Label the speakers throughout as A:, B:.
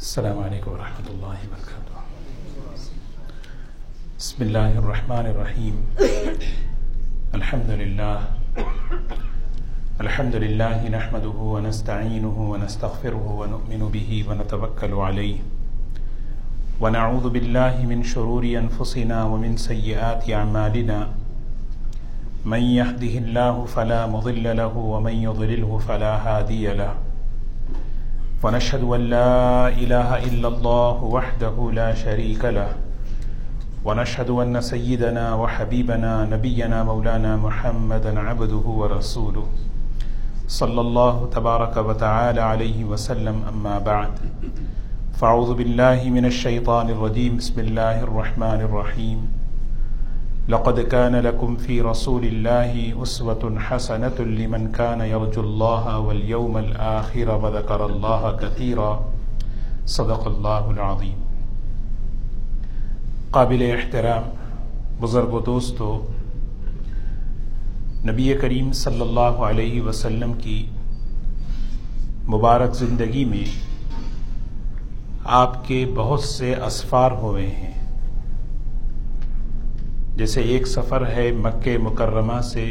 A: السلام عليكم ورحمة الله وبركاته. بسم الله الرحمن الرحيم. الحمد لله. الحمد لله نحمده ونستعينه ونستغفره ونؤمن به ونتوكل عليه. ونعوذ بالله من شرور أنفسنا ومن سيئات أعمالنا. من يهده الله فلا مضل له ومن يضلله فلا هادي له. ونشهد أن لا إله إلا الله وحده لا شريك له، ونشهد أن سيدنا وحبيبنا نبينا مولانا محمدا عبده ورسوله صلى الله تبارك وتعالى عليه وسلم. أما بعد، فأعوذ بالله من الشيطان الرجيم. بسم الله الرحمن الرحيم. لقد كان لكم في رسول الله أسوة حسنة لمن كان يرجو الله واليوم الآخر وذكر الله كثيرا. صدق الله العظيم. قابل احترام، بزرگ و دوستو، نبی کریم صلی اللہ علیہ وسلم کی مبارک زندگی میں آپ کے بہت سے اسفار ہوئے ہیں۔ جیسے ایک سفر ہے مکہ مکرمہ سے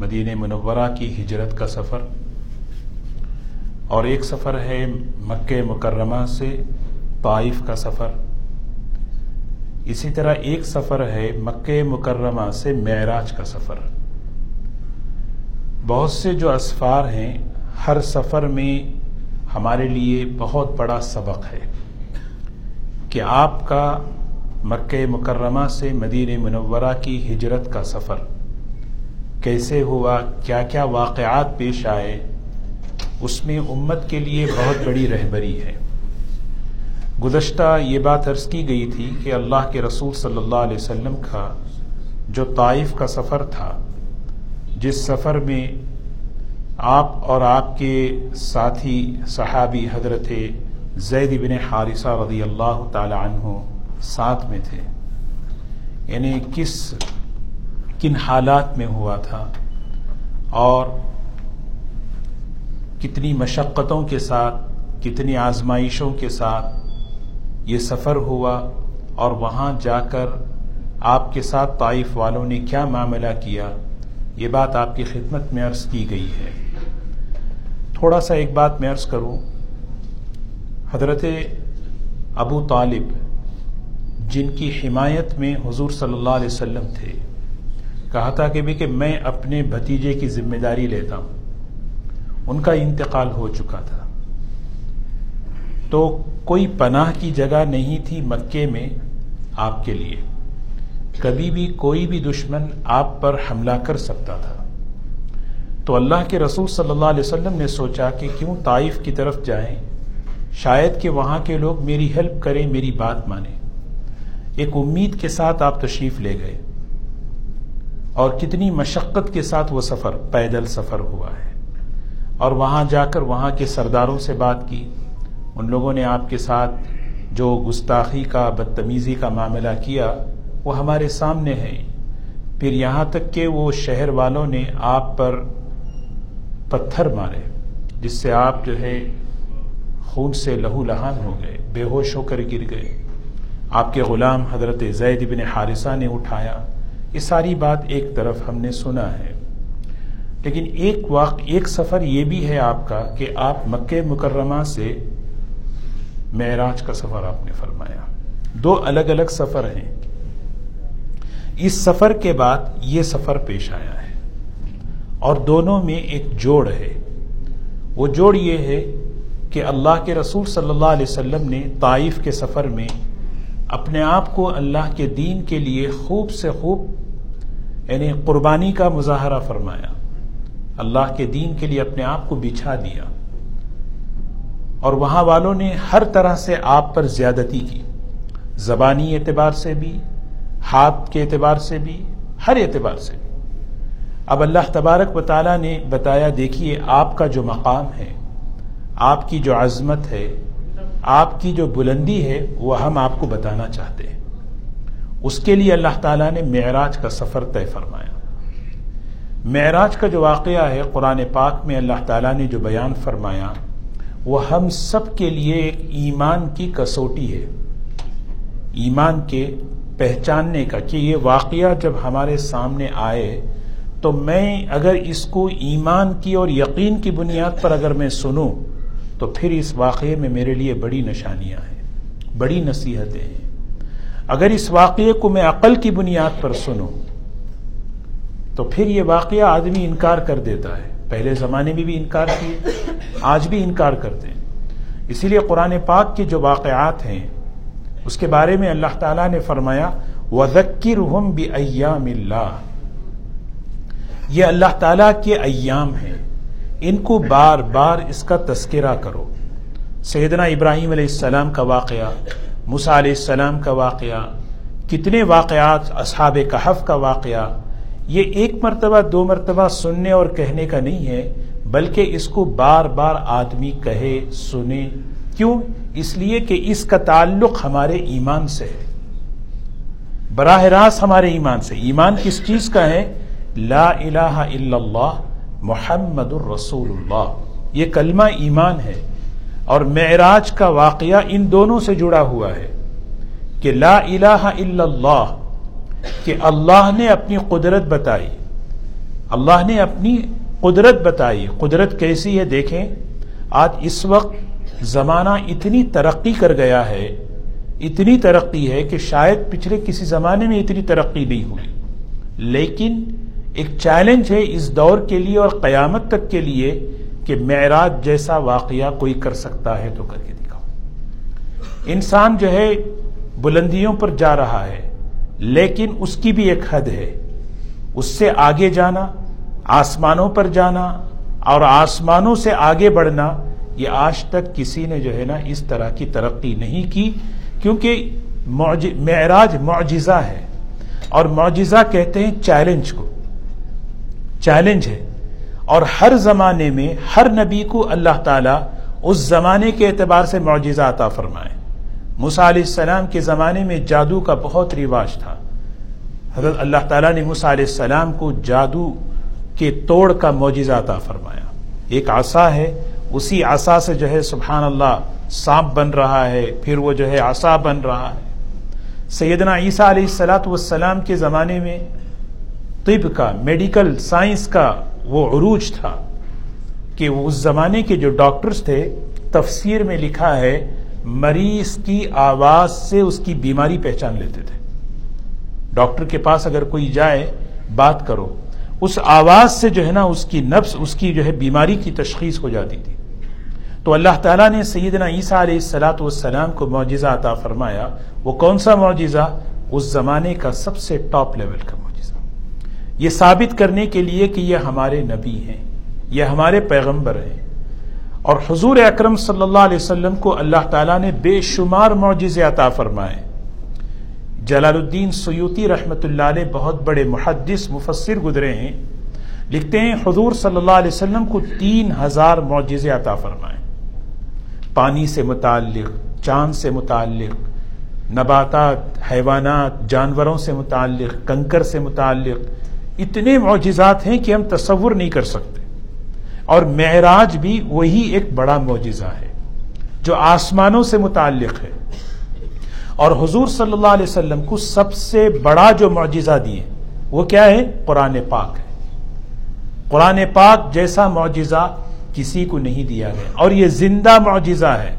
A: مدینہ منورہ کی ہجرت کا سفر، اور ایک سفر ہے مکہ مکرمہ سے طائف کا سفر۔ اسی طرح ایک سفر ہے مکہ مکرمہ سے معراج کا سفر۔ بہت سے جو اسفار ہیں، ہر سفر میں ہمارے لیے بہت بڑا سبق ہے کہ آپ کا مکہ مکرمہ سے مدینہ منورہ کی ہجرت کا سفر۔ کیسے ہوا؟ کیا کیا واقعات پیش آئے؟ اس میں امت کے لیے بہت بڑی رہبری ہے۔ گزشتہ یہ بات عرض کی گئی تھی کہ اللہ کے رسول صلی اللہ علیہ وسلم کا جو طائف کا سفر تھا، جس سفر میں آپ اور آپ کے ساتھی صحابی حضرت زید بن حارثہ رضی اللہ تعالی عنہ ساتھ میں تھے۔ یعنی کس، کن حالات میں ہوا تھا اور کتنی مشقتوں کے ساتھ، کتنی آزمائشوں کے ساتھ یہ سفر ہوا اور وہاں جا کر آپ کے ساتھ طائف والوں نے کیا معاملہ کیا، یہ بات آپ کی خدمت میں عرض کی گئی ہے۔ تھوڑا سا ایک بات میں عرض کروں۔ حضرت ابو طالب جن کی حمایت میں حضور صلی اللہ علیہ وسلم تھے۔ کہا تھا کہ بھی کہ میں اپنے بھتیجے کی ذمہ داری لیتا ہوں۔ ان کا انتقال ہو چکا تھا۔ تو کوئی پناہ کی جگہ نہیں تھی مکے میں آپ کے لیے۔ کبھی بھی کوئی بھی دشمن آپ پر حملہ کر سکتا تھا۔ تو اللہ کے رسول صلی اللہ علیہ وسلم نے سوچا کہ کیوں طائف کی طرف جائیں؟ شاید کہ وہاں کے لوگ میری ہیلپ کریں، میری بات مانیں۔ ایک امید کے ساتھ آپ تشریف لے گئے۔ اور کتنی مشقت کے ساتھ وہ سفر، پیدل سفر ہوا ہے۔ اور وہاں جا کر وہاں کے سرداروں سے بات کی۔ ان لوگوں نے آپ کے ساتھ جو گستاخی کا، بدتمیزی کا معاملہ کیا، وہ ہمارے سامنے ہے پھر یہاں تک کہ وہ شہر والوں نے آپ پر پتھر مارے، جس سے آپ جو ہے خون سے لہو لہان ہو گئے، بے ہوش ہو کر گر گئے۔ آپ کے غلام حضرت زید بن حارثہ نے اٹھایا، یہ ساری بات ایک طرف ہم نے سنا ہے۔ لیکن ایک واقع، ایک سفر یہ بھی ہے آپ کا کہ آپ مکہ مکرمہ سے معراج کا سفر آپ نے فرمایا۔ دو الگ الگ سفر ہیں۔ اس سفر کے بعد یہ سفر پیش آیا ہے۔ اور دونوں میں ایک جوڑ ہے۔ وہ جوڑ یہ ہے کہ اللہ کے رسول صلی اللہ علیہ وسلم نے طائف کے سفر میں اپنے آپ کو اللہ کے دین کے لیے خوب سے خوب یعنی قربانی کا مظاہرہ فرمایا۔ اللہ کے دین کے لیے اپنے آپ کو بچھا دیا۔ اور وہاں والوں نے ہر طرح سے آپ پر زیادتی کی۔ زبانی اعتبار سے بھی، ہاتھ کے اعتبار سے بھی، ہر اعتبار سے بھی۔ اب اللہ تبارک و تعالیٰ نے بتایا، دیکھیے آپ کا جو مقام ہے، آپ کی جو عظمت ہے آپ کی جو بلندی ہے، وہ ہم آپ کو بتانا چاہتے ہیں۔ اس کے لیے اللہ تعالیٰ نے معراج کا سفر طے فرمایا۔ معراج کا جو واقعہ ہے، قرآن پاک میں اللہ تعالیٰ نے جو بیان فرمایا، وہ ہم سب کے لیے ایک ایمان کی کسوٹی ہے۔ ایمان کے پہچاننے کا، کہ یہ واقعہ جب ہمارے سامنے آئے، تو میں اگر اس کو ایمان کی اور یقین کی بنیاد پر اگر میں سنوں تو پھر اس واقعے میں میرے لیے بڑی نشانیاں ہیں، بڑی نصیحتیں ہیں۔ اگر اس واقعے کو میں عقل کی بنیاد پر سنوں، تو پھر یہ واقعہ آدمی انکار کر دیتا ہے۔ پہلے زمانے میں بھی انکار کیے، آج بھی انکار کرتے ہیں۔ اسی لیے قرآن پاک کے جو واقعات ہیں، اس کے بارے میں اللہ تعالیٰ نے فرمایا وزکر ہم بھی ایام اللہ یہ اللہ تعالیٰ کے ایام ہیں۔ ان کو بار بار اس کا تذکرہ کرو۔ سیدنا ابراہیم علیہ السلام کا واقعہ مسا علیہ السلام کا واقعہ، کتنے واقعات اصحاب کہف کا واقعہ، یہ ایک مرتبہ، دو مرتبہ سننے اور کہنے کا نہیں ہے، بلکہ اس کو بار بار آدمی کہے، سنے۔ کیوں؟ اس لیے کہ اس کا تعلق ہمارے ایمان سے ہے۔ براہ راست ہمارے ایمان سے۔ ایمان کس چیز کا ہے؟ لا الہ الا اللہ محمد الرسول اللہ یہ کلمہ ایمان ہے اور معراج کا واقعہ ان دونوں سے جڑا ہوا ہے کہ لا الہ الا اللہ، کہ اللہ نے اپنی قدرت بتائی۔ اللہ نے اپنی قدرت بتائی۔ قدرت کیسی ہے دیکھیں؟ آج اس وقت زمانہ اتنی ترقی کر گیا ہے، اتنی ترقی ہے کہ شاید پچھلے کسی زمانے میں اتنی ترقی نہیں ہوئی۔ لیکن ایک چیلنج ہے اس دور کے لیے اور قیامت تک کے لیے کہ معراج جیسا واقعہ کوئی کر سکتا ہے تو کر کے دکھاؤ۔ انسان جو ہے بلندیوں پر جا رہا ہے، لیکن اس کی بھی ایک حد ہے۔ اس سے آگے جانا، آسمانوں پر جانا اور آسمانوں سے آگے بڑھنا، یہ آج تک کسی نے جو ہے نا اس طرح کی ترقی نہیں کی، کیونکہ معراج معجزہ ہے۔ اور معجزہ کہتے ہیں چیلنج کو۔ چیلنج ہے۔ اور ہر زمانے میں ہر نبی کو اللہ تعالیٰ اس زمانے کے اعتبار سے معجزہ عطا فرمائے۔ موسا علیہ السلام کے زمانے میں جادو کا بہت رواج تھا۔ حضرت اللہ تعالیٰ نے موسا علیہ السلام کو جادو کے توڑ کا معجزہ عطا فرمایا۔ ایک عصا ہے، اسی عصا سے جو ہے سبحان اللہ سانپ بن رہا ہے، پھر وہ جو ہے عصا بن رہا ہے۔ سیدنا عیسیٰ علیہ السلاۃ والسلام کے زمانے میں طب کا میڈیکل سائنس کا وہ عروج تھا کہ وہ اس زمانے کے جو ڈاکٹرز تھے، تفسیر میں لکھا ہے، مریض کی آواز سے اس کی بیماری پہچان لیتے تھے۔ ڈاکٹر کے پاس اگر کوئی جائے، بات کرو۔ اس آواز سے جو ہے نا، اس کی نفس، اس کی جو ہے بیماری کی تشخیص ہو جاتی تھی۔ تو اللہ تعالیٰ نے سیدنا عیسیٰ علیہ السلاۃ والسلام کو معجزہ عطا فرمایا۔ وہ کون سا معجزہ؟ اس زمانے کا سب سے ٹاپ لیول کا یہ ثابت کرنے کے لیے کہ یہ ہمارے نبی ہیں، یہ ہمارے پیغمبر ہیں۔ اور حضور اکرم صلی اللہ علیہ وسلم کو اللہ تعالیٰ نے بے شمار معجزے عطا فرمائے۔ جلال الدین سیوتی رحمت اللہ علیہ بہت بڑے محدث، مفسر گزرے ہیں۔ لکھتے ہیں، حضور صلی اللہ علیہ وسلم کو تین ہزار معجزے عطا فرمائے۔ پانی سے متعلق، چاند سے متعلق، نباتات، حیوانات، جانوروں سے متعلق، کنکر سے متعلق اتنے معجزات ہیں کہ ہم تصور نہیں کر سکتے۔ اور معراج بھی وہی ایک بڑا معجزہ ہے جو آسمانوں سے متعلق ہے۔ اور حضور صلی اللہ علیہ وسلم کو سب سے بڑا جو معجزہ دیے وہ کیا ہے؟ قرآن پاک ہے۔ قرآن پاک جیسا معجزہ کسی کو نہیں دیا گیا۔ اور یہ زندہ معجزہ ہے۔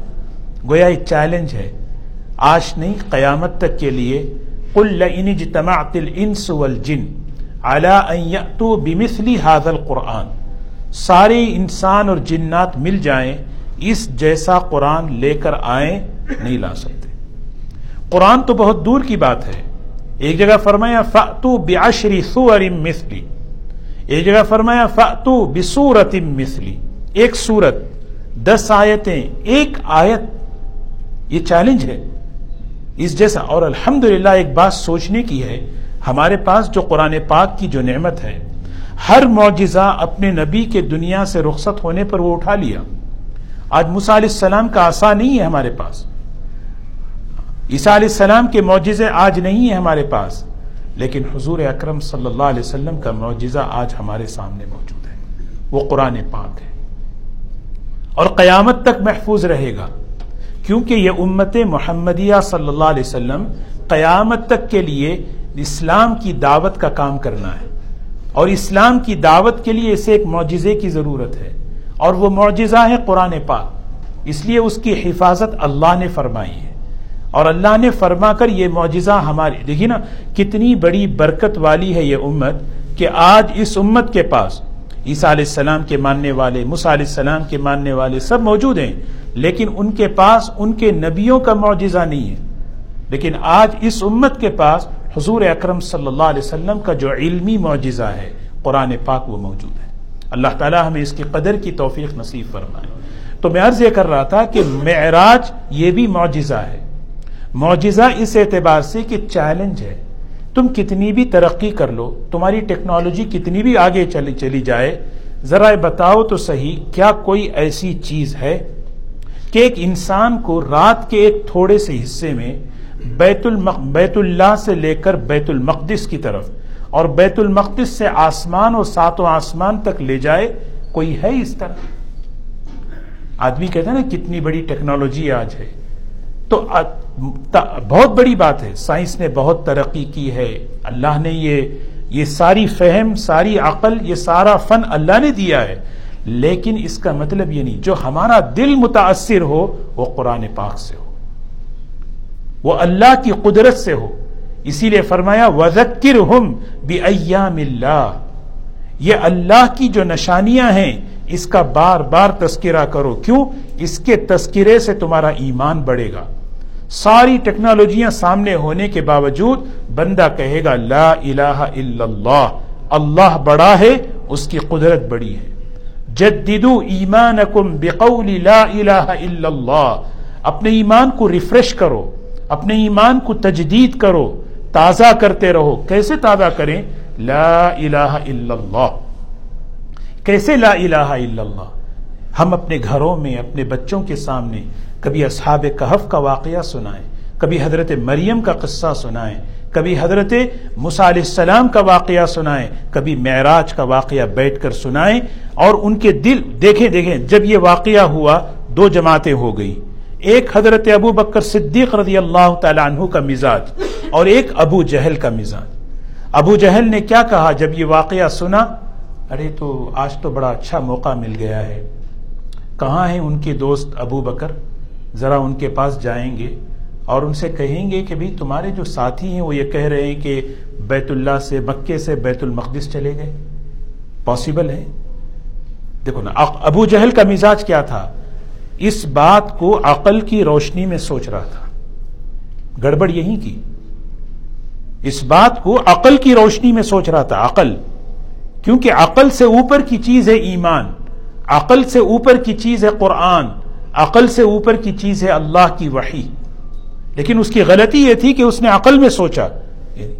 A: گویا یہ چیلنج ہے۔ آج نہیں، قیامت تک کے لیے قل لئن اجتمعت الانس والجن۔ على ان يأتوا بمثل هذا القرآن۔ سارے انسان اور جنات مل جائیں، اس جیسا قرآن لے کر آئیں نہیں لا سکتے۔ قرآن تو بہت دور کی بات ہے۔ ایک جگہ فرمایا فاتو بیاشری سور مثلی ایک جگہ فرمایا فاتو بسورت مثلی ایک سورت، دس آیتیں، ایک آیت۔ یہ چیلنج ہے۔ اس جیسا، اور الحمدللہ ایک بات سوچنے کی ہے ہمارے پاس جو قرآن پاک کی جو نعمت ہے، ہر معجزہ اپنے نبی کے دنیا سے رخصت ہونے پر وہ اٹھا لیا۔ آج مسا علیہ السلام کا آسا نہیں ہے ہمارے پاس۔ عیسیٰ علیہ السلام کے معجزے آج نہیں ہیں ہمارے پاس، لیکن حضور اکرم صلی اللہ علیہ وسلم کا معجزہ آج ہمارے سامنے موجود ہے۔ وہ قرآن پاک ہے۔ اور قیامت تک محفوظ رہے گا، کیونکہ یہ امت محمدیہ صلی اللہ علیہ وسلم قیامت تک کے لیے اسلام کی دعوت کا کام کرنا ہے۔ اور اسلام کی دعوت کے لیے اسے ایک معجزے کی ضرورت ہے۔ اور وہ معجزہ ہے قرآن پاک۔ اس لیے اس کی حفاظت اللہ نے فرمائی ہے۔ اور اللہ نے فرما کر یہ معجزہ ہماری دیکھیے نا، کتنی بڑی برکت والی ہے یہ امت کہ آج اس امت کے پاس عیسیٰ علیہ السلام کے ماننے والے علیہ السلام کے ماننے والے سب موجود ہیں۔ لیکن ان کے پاس ان کے نبیوں کا معجزہ نہیں ہے۔ لیکن آج اس امت کے پاس حضور اکرم صلی اللہ علیہ وسلم کا جو علمی معجزہ ہے، قرآن پاک وہ موجود ہے۔ اللہ تعالیٰ ہمیں اس کی قدر کی توفیق نصیب فرمائے۔ تو میں عرض یہ کر رہا تھا کہ معراج یہ بھی معجزہ ہے۔ معجزہ اس اعتبار سے کہ چیلنج ہے۔ تم کتنی بھی ترقی کر لو، تمہاری ٹیکنالوجی کتنی بھی آگے چلی چلی جائے، ذرا بتاؤ تو صحیح، کیا کوئی ایسی چیز ہے کہ ایک انسان کو رات کے ایک تھوڑے سے حصے میں بیت بیت اللہ سے لے کر بیت المقدس کی طرف۔ اور بیت المقدس سے آسمان اور ساتوں آسمان تک لے جائے کوئی ہے اس طرح؟ آدمی کہتے ہیں نا کتنی بڑی ٹیکنالوجی آج ہے۔ تو بہت بڑی بات ہے۔ سائنس نے بہت ترقی کی ہے۔ اللہ نے یہ یہ ساری فہم، ساری عقل، یہ سارا فن اللہ نے دیا ہے۔ لیکن اس کا مطلب یہ نہیں، جو ہمارا دل متاثر ہو وہ قرآن پاک سے ہو۔ وہ اللہ کی قدرت سے ہو۔ اسی لیے فرمایا وزکر ہم بھی ایام اللہ یہ اللہ کی جو نشانیاں ہیں، اس کا بار بار تذکرہ کرو۔ کیوں؟ اس کے تذکرے سے تمہارا ایمان بڑھے گا۔ ساری ٹیکنالوجیاں سامنے ہونے کے باوجود بندہ کہے گا، لا الہ الا اللہ اللہ بڑا ہے، اس کی قدرت بڑی ہے۔ جددو ایمانکم بقول لا الہ الا اللہ۔ اپنے ایمان کو ریفریش کرو۔ اپنے ایمان کو تجدید کرو، تازہ کرتے رہو۔ کیسے تازہ کریں؟ لا الہ الا اللہ۔ کیسے لا الہ الا اللہ؟ ہم اپنے گھروں میں، اپنے بچوں کے سامنے کبھی اصحاب کہف کا واقعہ سنائیں، کبھی حضرت مریم کا قصہ سنائیں، کبھی حضرت علیہ السلام کا واقعہ سنائیں، کبھی معراج کا واقعہ بیٹھ کر سنائیں اور ان کے دل دیکھیں دیکھیں، جب یہ واقعہ ہوا، دو جماعتیں ہو گئی ایک حضرت ابو بکر صدیق رضی اللہ تعالیٰ عنہ کا مزاج اور ایک ابو جہل کا مزاج۔ ابو جہل نے کیا کہا جب یہ واقعہ سنا؟ ارے تو آج تو بڑا اچھا موقع مل گیا ہے۔ کہاں ہیں ان کے دوست ابو بکر؟ ذرا ان کے پاس جائیں گے اور ان سے کہیں گے کہ بھی تمہارے جو ساتھی ہیں وہ یہ کہہ رہے ہیں کہ بیت اللہ سے مکے سے بیت المقدس چلے گئے۔ پاسبل ہے۔ دیکھو نا ابو جہل کا مزاج کیا تھا؟ اس بات کو عقل کی روشنی میں سوچ رہا تھا۔ گڑبڑ یہی کی۔ اس بات کو عقل کی روشنی میں سوچ رہا تھا۔ عقل۔ کیونکہ عقل سے اوپر کی چیز ہے ایمان۔ عقل سے اوپر کی چیز ہے قرآن۔ عقل سے اوپر کی چیز ہے اللہ کی وحی۔ لیکن اس کی غلطی یہ تھی کہ اس نے عقل میں سوچا۔ یعنی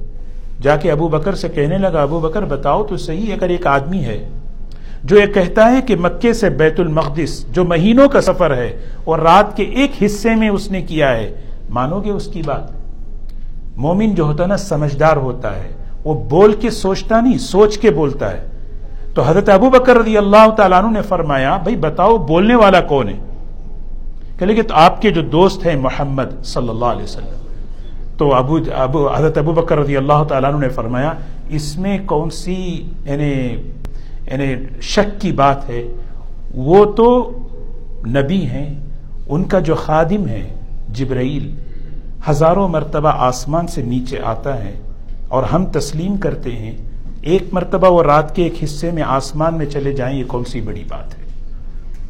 A: جا کے ابو بکر سے کہنے لگا، ابو بکر بتاؤ تو صحیح، اگر ایک آدمی ہے جو یہ کہتا ہے کہ مکے سے بیت المقدس جو مہینوں کا سفر ہے اور رات کے ایک حصے میں اس نے کیا ہے، مانو گے اس کی بات؟ مومن جو ہوتا نا، سمجھدار ہوتا ہے، وہ بول کے سوچتا نہیں، سوچ کے بولتا ہے۔ تو حضرت ابو بکر رضی اللہ تعالیٰ عنہ نے فرمایا، بھائی بتاؤ بولنے والا کون ہے؟ کہ لیکن آپ کے جو دوست ہیں محمد صلی اللہ علیہ وسلم۔ تو ابو ابو، حضرت ابو بکر رضی اللہ تعالیٰ عنہ نے فرمایا، اس میں کون سی یعنی یعنی شک کی بات ہے، وہ تو نبی ہیں، ان کا جو خادم ہے جبرائیل، ہزاروں مرتبہ آسمان سے نیچے آتا ہے اور ہم تسلیم کرتے ہیں، ایک مرتبہ وہ رات کے ایک حصے میں آسمان میں چلے جائیں، یہ کون سی بڑی بات ہے؟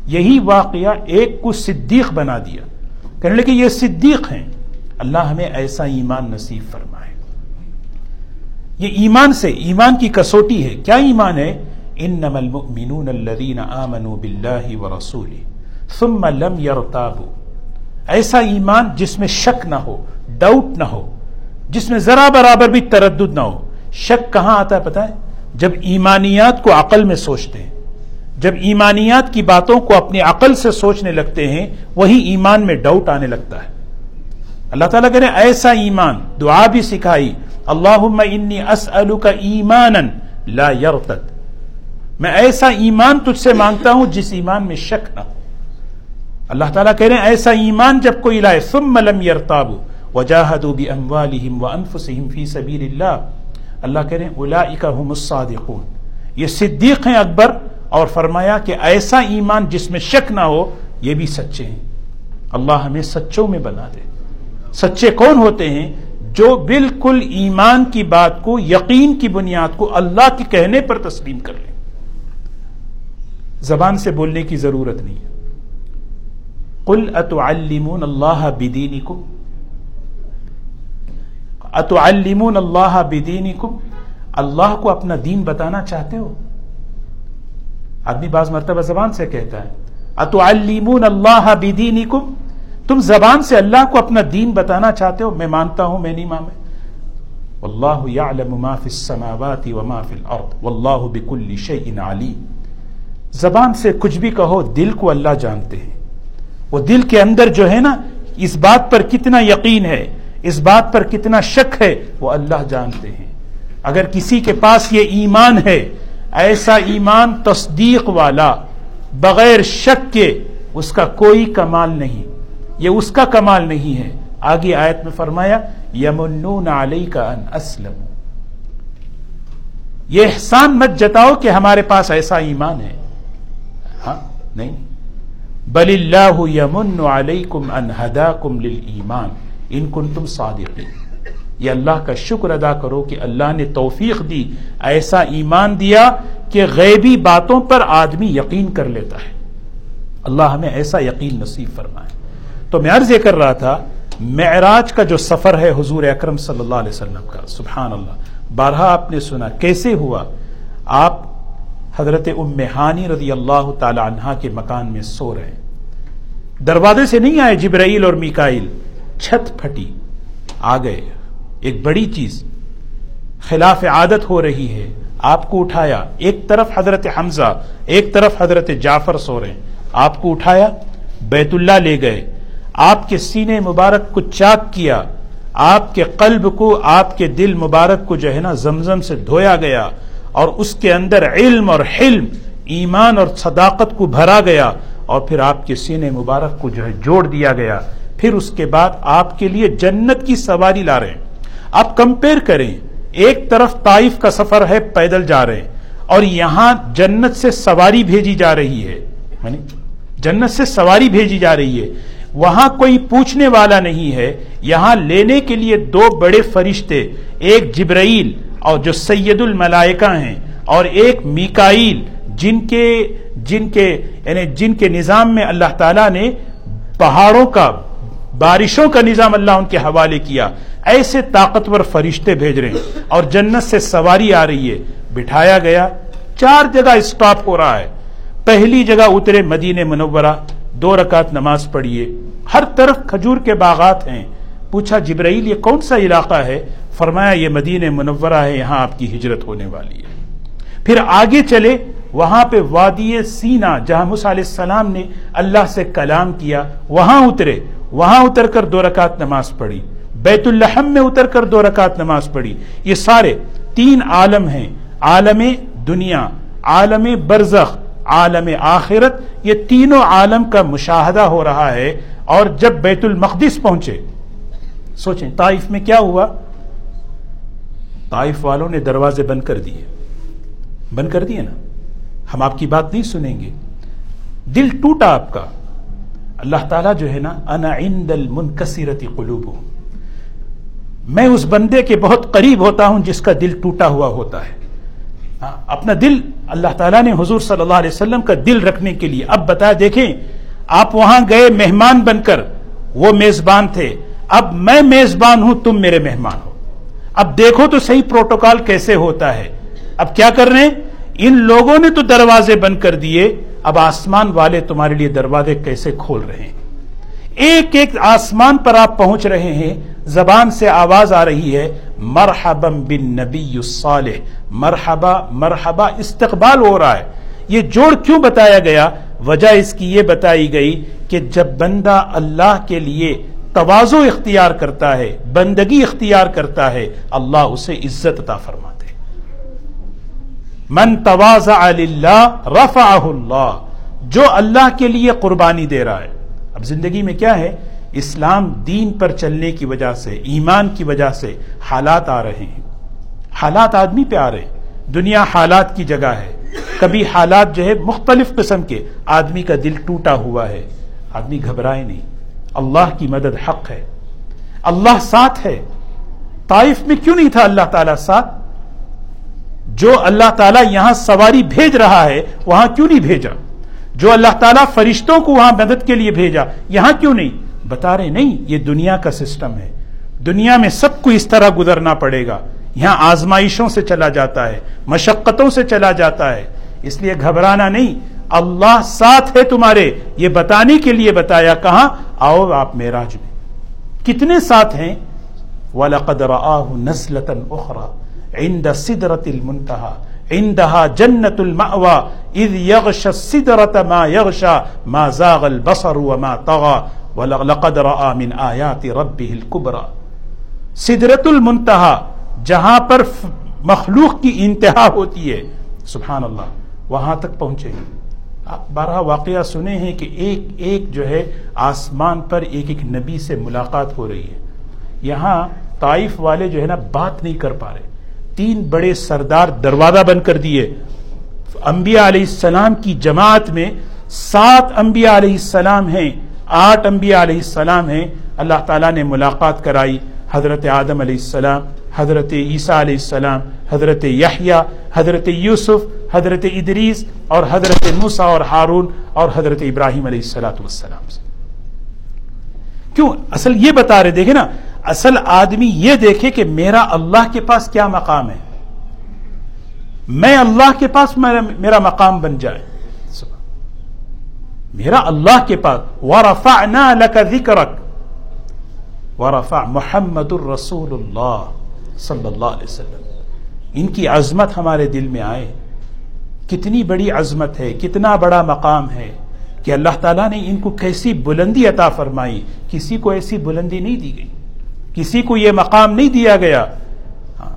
A: یہی واقعہ ایک کو صدیق بنا دیا۔ کہنے لگے یہ صدیق ہیں۔ اللہ ہمیں ایسا ایمان نصیب فرمائے۔ یہ ایمان سے، ایمان کی کسوٹی ہے۔ کیا ایمان ہے؟ انما المؤمنون الذين آمنوا بالله ورسوله ثم لم يرتابوا. ایسا ایمان جس میں شک نہ ہو ڈاؤٹ نہ ہو، جس میں ذرا برابر بھی تردد نہ ہو، شک کہاں آتا ہے پتا ہے؟ جب ایمانیات کو عقل میں سوچتے ہیں، جب ایمانیات کی باتوں کو اپنی عقل سے سوچنے لگتے ہیں، وہی ایمان میں ڈاؤٹ آنے لگتا ہے۔ اللہ تعالیٰ کہ ایسا ایمان، دعا بھی سکھائی اللہ انی اسألک ایمانا لا یرتد۔ میں ایسا ایمان تجھ سے مانگتا ہوں جس ایمان میں شک نہ ہو۔ اللہ تعالیٰ کہہ رہے ہیں، ایسا ایمان جب کوئی لائے، ثم لم یرتابو وجاہدو بی اموالہم فی سبیل اللہ اللہ کہہ رہے ہیں اولائکا ہم الصادقون۔ یہ صدیق ہیں اکبر، اور فرمایا کہ ایسا ایمان جس میں شک نہ ہو، یہ بھی سچے ہیں۔ اللہ ہمیں سچوں میں بنا دے۔ سچے کون ہوتے ہیں؟ جو بالکل ایمان کی بات کو، یقین کی بنیاد کو اللہ کے کہنے پر تسلیم کر لیں۔ زبان سے بولنے کی ضرورت نہیں ہے۔ کل اتعلمون اللہ بدینکم۔ اتعلمون اللہ بدینکم۔ اللہ کو اپنا دین بتانا چاہتے ہو؟ آدمی بعض مرتبہ زبان سے کہتا ہے، اتعلمون اللہ بدینکم۔ تم زبان سے اللہ کو اپنا دین بتانا چاہتے ہو؟ میں مانتا ہوں، میں نہیں مانے واللہ یعلم ما فی السماوات وما فی الارض۔ واللہ بکل شیء علیم۔ زبان سے کچھ بھی کہو، دل کو اللہ جانتے ہیں۔ وہ دل کے اندر جو ہے نا، اس بات پر کتنا یقین ہے، اس بات پر کتنا شک ہے، وہ اللہ جانتے ہیں۔ اگر کسی کے پاس یہ ایمان ہے، ایسا ایمان تصدیق والا، بغیر شک کے، اس کا کوئی کمال نہیں۔ یہ اس کا کمال نہیں ہے۔ آگے آیت میں فرمایا، یمنون علی کا ان اسلم یہ احسان مت جتاؤ کہ ہمارے پاس ایسا ایمان ہے۔ ہاں؟ نہیں. بل اللہ یمن علیکم ان ہداکم للایمان. ان کنتم صادقین. یہ اللہ کا شکر ادا کرو کہ اللہ نے توفیق دی، ایسا ایمان دیا کہ غیبی باتوں پر آدمی یقین کر لیتا ہے۔ اللہ ہمیں ایسا یقین نصیب فرمائے۔ تو میں عرض یہ کر رہا تھا، معراج کا جو سفر ہے حضور اکرم صلی اللہ علیہ وسلم کا، سبحان اللہ۔ بارہا آپ نے سنا، کیسے ہوا؟ آپ حضرت ام ہانی رضی اللہ تعالی عنہ کے مکان میں سو رہے دروازے سے نہیں آئے جبرائیل اور میکائل چھت پھٹی، آ گئے۔ ایک بڑی چیز، خلاف عادت ہو رہی ہے۔ آپ کو اٹھایا۔ ایک طرف حضرت حمزہ، ایک طرف حضرت جعفر سو رہے آپ کو اٹھایا، بیت اللہ لے گئے۔ آپ کے سینے مبارک کو چاک کیا۔ آپ کے قلب کو، آپ کے دل مبارک کو جو ہے نا، زمزم سے دھویا گیا۔ اور اس کے اندر علم اور حلم، ایمان اور صداقت کو بھرا گیا اور پھر آپ کے سینے مبارک کو جو ہے جوڑ دیا گیا۔ پھر اس کے بعد آپ کے لیے جنت کی سواری لا رہے ہیں۔ آپ کمپیر کریں، ایک طرف طائف کا سفر ہے، پیدل جا رہے ہیں۔ اور یہاں جنت سے سواری بھیجی جا رہی ہے۔ یعنی جنت سے سواری بھیجی جا رہی ہے۔ وہاں کوئی پوچھنے والا نہیں ہے۔ یہااں لینے کے لیے دو بڑے فرشتے، ایک جبرائیل اور جو سید الملائکہ ہیں اور ایک میکائیل جن کے جن کے یعنی جن کے نظام میں اللہ تعالیٰ نے پہاڑوں کا بارشوں کا نظام اللہ ان کے حوالے کیا، ایسے طاقتور فرشتے بھیج رہے ہیں۔ اور جنت سے سواری آ رہی ہے۔ بٹھایا گیا۔ چار جگہ اسٹاپ ہو رہا ہے۔ پہلی جگہ اترے مدین منورہ۔ دو رکعت نماز پڑھیے۔ ہر طرف کھجور کے باغات ہیں۔ پوچھا جبرائیل یہ کون سا علاقہ ہے؟ فرمایا یہ مدین منورہ ہے، یہاں آپ کی ہجرت ہونے والی ہے۔ پھر آگے چلے، وہاں پہ وادی سینا، جہاں علیہ السلام نے اللہ سے کلام کیا، وہاں اترے۔ وہاں اتر کر دو رکعت نماز پڑھی۔ بیت الحم میں اتر کر دو رکعت نماز پڑھی۔ یہ سارے تین عالم ہیں۔ عالم دنیا، عالم برزخ، عالم آخرت۔ یہ تینوں عالم کا مشاہدہ ہو رہا ہے۔ اور جب بیت المقدس پہنچے، سوچیں، طائف میں کیا ہوا؟ طائف والوں نے دروازے بند کر دیے۔ بند کر دیے نا۔ ہم آپ کی بات نہیں سنیں گے۔ دل ٹوٹا آپ کا۔ اللہ تعالیٰ جو ہے نا، انا عند المنکسرتی قلوب میں اس بندے کے بہت قریب ہوتا ہوں جس کا دل ٹوٹا ہوا ہوتا ہے۔ ہاں، اپنا دل اللہ تعالیٰ نے حضور صلی اللہ علیہ وسلم کا دل رکھنے کے لیے۔ اب بتا، دیکھیں، آپ وہاں گئے مہمان بن کر۔ وہ میزبان تھے۔ اب میں میزبان ہوں، تم میرے مہمان ہو۔ اب دیکھو تو صحیح پروٹوکال کیسے ہوتا ہے۔ اب کیا کر رہے ہیں؟ ان لوگوں نے تو دروازے بند کر دیے۔ اب آسمان والے تمہارے لیے دروازے کیسے کھول رہے ہیں؟ ایک ایک آسمان پر آپ پہنچ رہے ہیں۔ زبان سے آواز آ رہی ہے۔ مرحبا بن نبی الصالح۔ مرحبا مرحبا، استقبال ہو رہا ہے۔ یہ جوڑ کیوں بتایا گیا؟ وجہ اس کی یہ بتائی گئی کہ جب بندہ اللہ کے لیے توازو اختیار کرتا ہے، بندگی اختیار کرتا ہے، اللہ اسے عزت عطا فرماتے من تواز اللہ رفع اللہ، جو اللہ کے لیے قربانی دے رہا ہے۔ اب زندگی میں کیا ہے؟ اسلام دین پر چلنے کی وجہ سے، ایمان کی وجہ سے حالات آ رہے ہیں۔ حالات آدمی پہ آ رہے ہیں۔ دنیا حالات کی جگہ ہے۔ کبھی حالات جو ہے مختلف قسم کے، آدمی کا دل ٹوٹا ہوا ہے۔ آدمی گھبرائے نہیں۔ اللہ کی مدد حق ہے۔ اللہ ساتھ ہے۔ طائف میں کیوں نہیں تھا اللہ تعالیٰ ساتھ؟ جو اللہ تعالیٰ یہاں سواری بھیج رہا ہے، وہاں کیوں نہیں بھیجا؟ جو اللہ تعالیٰ فرشتوں کو وہاں مدد کے لیے بھیجا، یہاں کیوں نہیں؟ بتا رہے نہیں، یہ دنیا کا سسٹم ہے۔ دنیا میں سب کو اس طرح گزرنا پڑے گا۔ یہاں آزمائشوں سے چلا جاتا ہے، مشقتوں سے چلا جاتا ہے۔ اس لیے گھبرانا نہیں۔ اللہ ساتھ ہے تمہارے۔ یہ بتانے کے لیے بتایا کہاں؟ آؤ آپ میراج میں۔ کتنے ساتھ ہیں؟ وَلَقَدْ رَآهُ نَسْلَةً أُخْرَى عِنْدَ سِدْرَةِ الْمُنْتَهَى عِنْدَهَا جَنَّةُ الْمَأْوَى إِذْ يَغْشَ السِّدْرَةَ مَا يَغْشَى مَا زَاغَ الْبَصَرُ وَمَا طَغَى وَلَقَدْ رَآ مِنْ آيَاتِ رَبِّهِ الْكُبْرَى۔ سدرت المنتہا جہاں پر مخلوق کی انتہا ہوتی ہے۔ سبحان اللہ، وہاں تک پہنچے آپ بارہ واقعہ سنے ہیں کہ ایک ایک جو ہے آسمان پر ایک ایک نبی سے ملاقات ہو رہی ہے۔ یہاں طائف والے جو ہے نا بات نہیں کر پا رہے۔ تین بڑے سردار دروازہ بند کر دیے۔ انبیاء علیہ السلام کی جماعت میں سات انبیاء علیہ السلام ہیں، آٹھ انبیاء علیہ السلام ہیں۔ اللہ تعالیٰ نے ملاقات کرائی۔ حضرت آدم علیہ السلام، حضرت عیسیٰ علیہ السلام، حضرت یحییٰ حضرت یوسف، حضرت ادریس اور حضرت موسا اور ہارون اور حضرت ابراہیم علیہ السلاۃ والسلام سے۔ کیوں؟ اصل یہ بتا رہے دیکھے نا، اصل آدمی یہ دیکھے کہ میرا اللہ کے پاس کیا مقام ہے۔ میں اللہ کے پاس میرا مقام بن جائے۔ میرا اللہ کے پاس۔ وَرَفَعْنَا لَكَ ذِكْرَكَ۔ وَرَفَعْ محمد الرسول اللہ صلی اللہ علیہ وسلم۔ ان کی عظمت ہمارے دل میں آئے۔ کتنی بڑی عظمت ہے، کتنا بڑا مقام ہے کہ اللہ تعالیٰ نے ان کو کیسی بلندی عطا فرمائی۔ کسی کو ایسی بلندی نہیں دی گئی۔ کسی کو یہ مقام نہیں دیا گیا۔ ہاں۔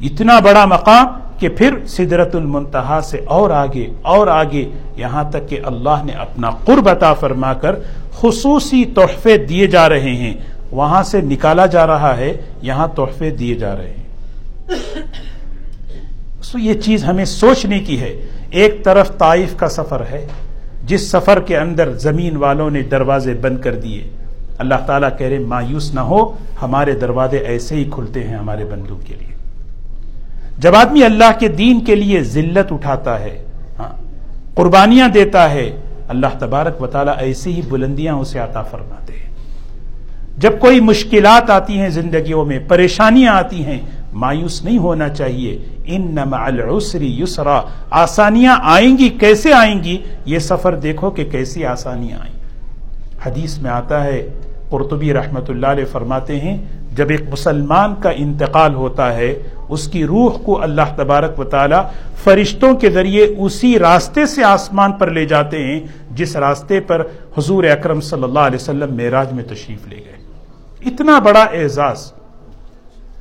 A: اتنا بڑا مقام کہ پھر سدرت المنتہا سے اور آگے اور آگے یہاں تک کہ اللہ نے اپنا قرب عطا فرما کر خصوصی تحفے دیے جا رہے ہیں۔ وہاں سے نکالا جا رہا ہے، یہاں تحفے دیے جا رہے ہیں۔ سو یہ چیز ہمیں سوچنے کی ہے۔ ایک طرف طائف کا سفر ہے، جس سفر کے اندر زمین والوں نے دروازے بند کر دیے۔ اللہ تعالیٰ کہہ رہے مایوس نہ ہو، ہمارے دروازے ایسے ہی کھلتے ہیں ہمارے بندوں کے لیے۔ جب آدمی اللہ کے دین کے لیے ذلت اٹھاتا ہے ہاں قربانیاں دیتا ہے، اللہ تبارک و تعالیٰ ایسی ہی بلندیاں اسے عطا فرماتے ہیں۔ جب کوئی مشکلات آتی ہیں زندگیوں میں، پریشانیاں آتی ہیں، مایوس نہیں ہونا چاہیے۔ ان نما العسری یسرا، آسانیاں آئیں گی، کیسے آئیں گی؟ یہ سفر دیکھو کہ کیسی آسانیاں آئیں۔ حدیث میں آتا ہے، قرطبی رحمت اللہ علیہ فرماتے ہیں، جب ایک مسلمان کا انتقال ہوتا ہے، اس کی روح کو اللہ تبارک و تعالی فرشتوں کے ذریعے اسی راستے سے آسمان پر لے جاتے ہیں، جس راستے پر حضور اکرم صلی اللہ علیہ وسلم معراج میں تشریف لے گئے۔ اتنا بڑا اعزاز۔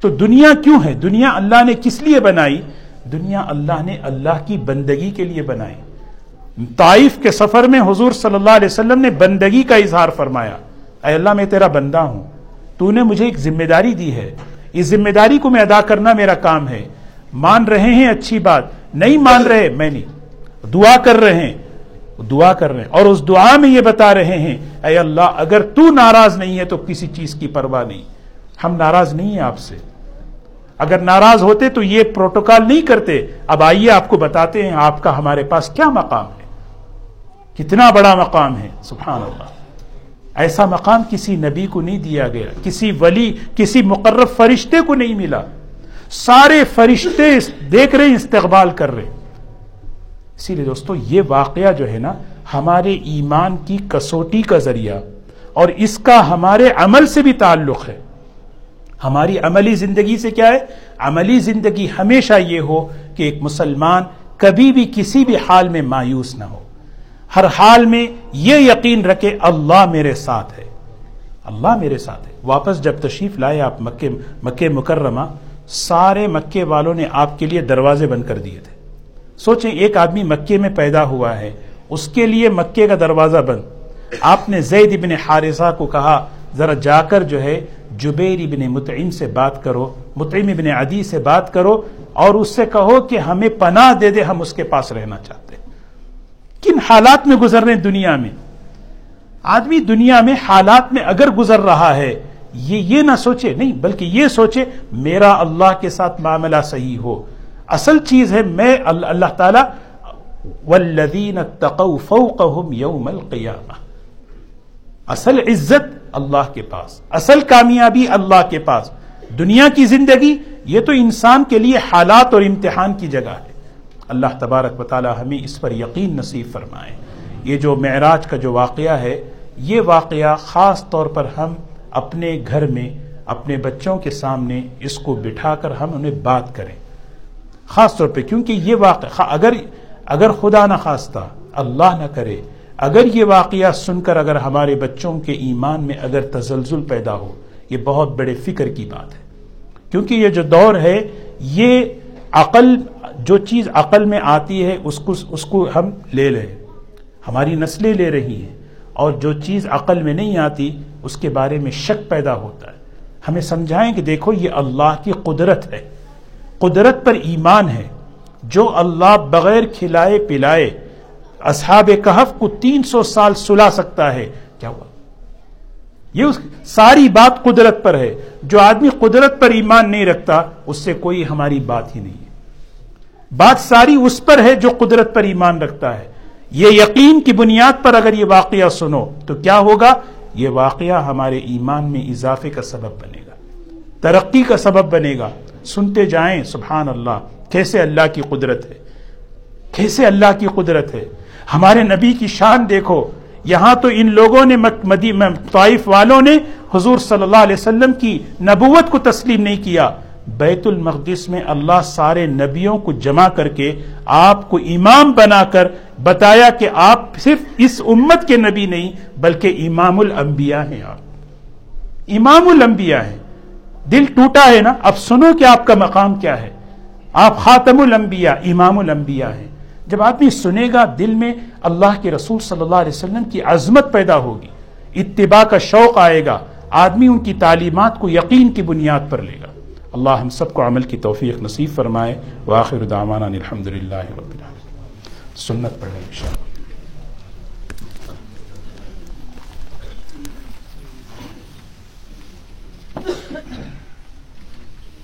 A: تو دنیا کیوں ہے؟ دنیا اللہ نے کس لیے بنائی؟ دنیا اللہ نے اللہ کی بندگی کے لیے بنائی۔ طائف کے سفر میں حضور صلی اللہ علیہ وسلم نے بندگی کا اظہار فرمایا۔ اے اللہ، میں تیرا بندہ ہوں۔ تو نے مجھے ایک ذمہ داری دی ہے۔ اس ذمہ داری کو میں ادا کرنا میرا کام ہے۔ مان رہے ہیں، اچھی بات۔ نہیں مان رہے، میں نہیں۔ دعا کر رہے ہیں۔ دعا کر رہے ہیں۔ اور اس دعا میں یہ بتا رہے ہیں، اے اللہ، اگر تو ناراض نہیں ہے تو کسی چیز کی پرواہ نہیں۔ ہم ناراض نہیں ہیں آپ سے۔ اگر ناراض ہوتے تو یہ پروٹوکال نہیں کرتے۔ اب آئیے آپ کو بتاتے ہیں، آپ کا ہمارے پاس کیا مقام ہے؟ کتنا بڑا مقام ہے؟ سبحان اللہ ایسا مقام کسی نبی کو نہیں دیا گیا، کسی ولی، کسی مقرر فرشتے کو نہیں ملا۔ سارے فرشتے دیکھ رہے استقبال کر رہے اسی لیے دوستو، یہ واقعہ جو ہے نا، ہمارے ایمان کی کسوٹی کا ذریعہ اور اس کا ہمارے عمل سے بھی تعلق ہے۔ ہماری عملی زندگی سے کیا ہے؟ عملی زندگی ہمیشہ یہ ہو کہ ایک مسلمان کبھی بھی کسی بھی حال میں مایوس نہ ہو۔ ہر حال میں یہ یقین رکھے، اللہ میرے ساتھ ہے۔ اللہ میرے ساتھ ہے۔ واپس جب تشریف لائے آپ مکے مکے مکرمہ، سارے مکے والوں نے آپ کے لیے دروازے بند کر دیے تھے۔ سوچیں ایک آدمی مکے میں پیدا ہوا ہے، اس کے لیے مکے کا دروازہ بند۔ آپ نے زید ابن حارثہ کو کہا، ذرا جا کر جو ہے، جبیر ابن متعم سے بات کرو متعم ابن عدی سے بات کرو اور اس سے کہو کہ ہمیں پناہ دے دے، ہم اس کے پاس رہنا چاہتے کن حالات میں گزر رہے ہیں دنیا میں؟ آدمی دنیا میں حالات میں اگر گزر رہا ہے، یہ یہ نہ سوچے، نہیں، بلکہ یہ سوچے، میرا اللہ کے ساتھ معاملہ صحیح ہو۔ اصل چیز ہے میں اللہ تعالی والذین اتقوا فوقهم یوم القیامہ۔ اصل عزت اللہ کے پاس، اصل کامیابی اللہ کے پاس۔ دنیا کی زندگی یہ تو انسان کے لیے حالات اور امتحان کی جگہ ہے۔ اللہ تبارک و تعالی ہمیں اس پر یقین نصیب فرمائے۔ یہ جو معراج کا جو واقعہ ہے، یہ واقعہ خاص طور پر ہم اپنے گھر میں، اپنے بچوں کے سامنے اس کو بٹھا کر ہم انہیں بات کریں۔ خاص طور پہ، کیونکہ یہ واقعہ اگر اگر خدا نہ خواستہ، اللہ نہ کرے، اگر یہ واقعہ سن کر اگر ہمارے بچوں کے ایمان میں اگر تزلزل پیدا ہو، یہ بہت بڑے فکر کی بات ہے۔ کیونکہ یہ جو دور ہے، یہ عقل، جو چیز عقل میں آتی ہے، اس کو اس کو ہم لے لیں۔ ہماری نسلیں لے رہی ہیں۔ اور جو چیز عقل میں نہیں آتی، اس کے بارے میں شک پیدا ہوتا ہے۔ ہمیں سمجھائیں کہ دیکھو، یہ اللہ کی قدرت ہے۔ قدرت پر ایمان ہے، جو اللہ بغیر کھلائے، پلائے، اصحاب کہف کو تین سو سال سلا سکتا ہے۔ کیا ہوا؟ یہ اس ساری بات قدرت پر ہے۔ جو آدمی قدرت پر ایمان نہیں رکھتا، اس سے کوئی ہماری بات ہی نہیں ہے۔ بات ساری اس پر ہے جو قدرت پر ایمان رکھتا ہے۔ یہ یقین کی بنیاد پر اگر یہ واقعہ سنو، تو کیا ہوگا؟ یہ واقعہ ہمارے ایمان میں اضافے کا سبب بنے گا، ترقی کا سبب بنے گا۔ سنتے جائیں، سبحان اللہ، کیسے اللہ کی قدرت ہے؟ کیسے اللہ کی قدرت ہے؟ ہمارے نبی کی شان دیکھو، یہاں تو ان لوگوں نے طائف والوں نے حضور صلی اللہ علیہ وسلم کی نبوت کو تسلیم نہیں کیا۔ بیت المقدس میں اللہ سارے نبیوں کو جمع کر کے آپ کو امام بنا کر بتایا کہ آپ صرف اس امت کے نبی نہیں، بلکہ امام الانبیاء ہیں آپ۔ امام الانبیاء ہیں۔ دل ٹوٹا ہے نا، اب سنو کہ آپ کا مقام کیا ہے۔ آپ خاتم الانبیاء، امام الانبیاء ہیں۔ جب آدمی سنے گا، دل میں اللہ کے رسول صلی اللہ علیہ وسلم کی عظمت پیدا ہوگی، اتباع کا شوق آئے گا، آدمی ان کی تعلیمات کو یقین کی بنیاد پر لے گا۔ اللہ ہم سب کو عمل کی توفیق نصیب فرمائے۔ واخر دعوانا الحمد للہ رب العالمین۔ سنت پڑھنے انشاءاللہ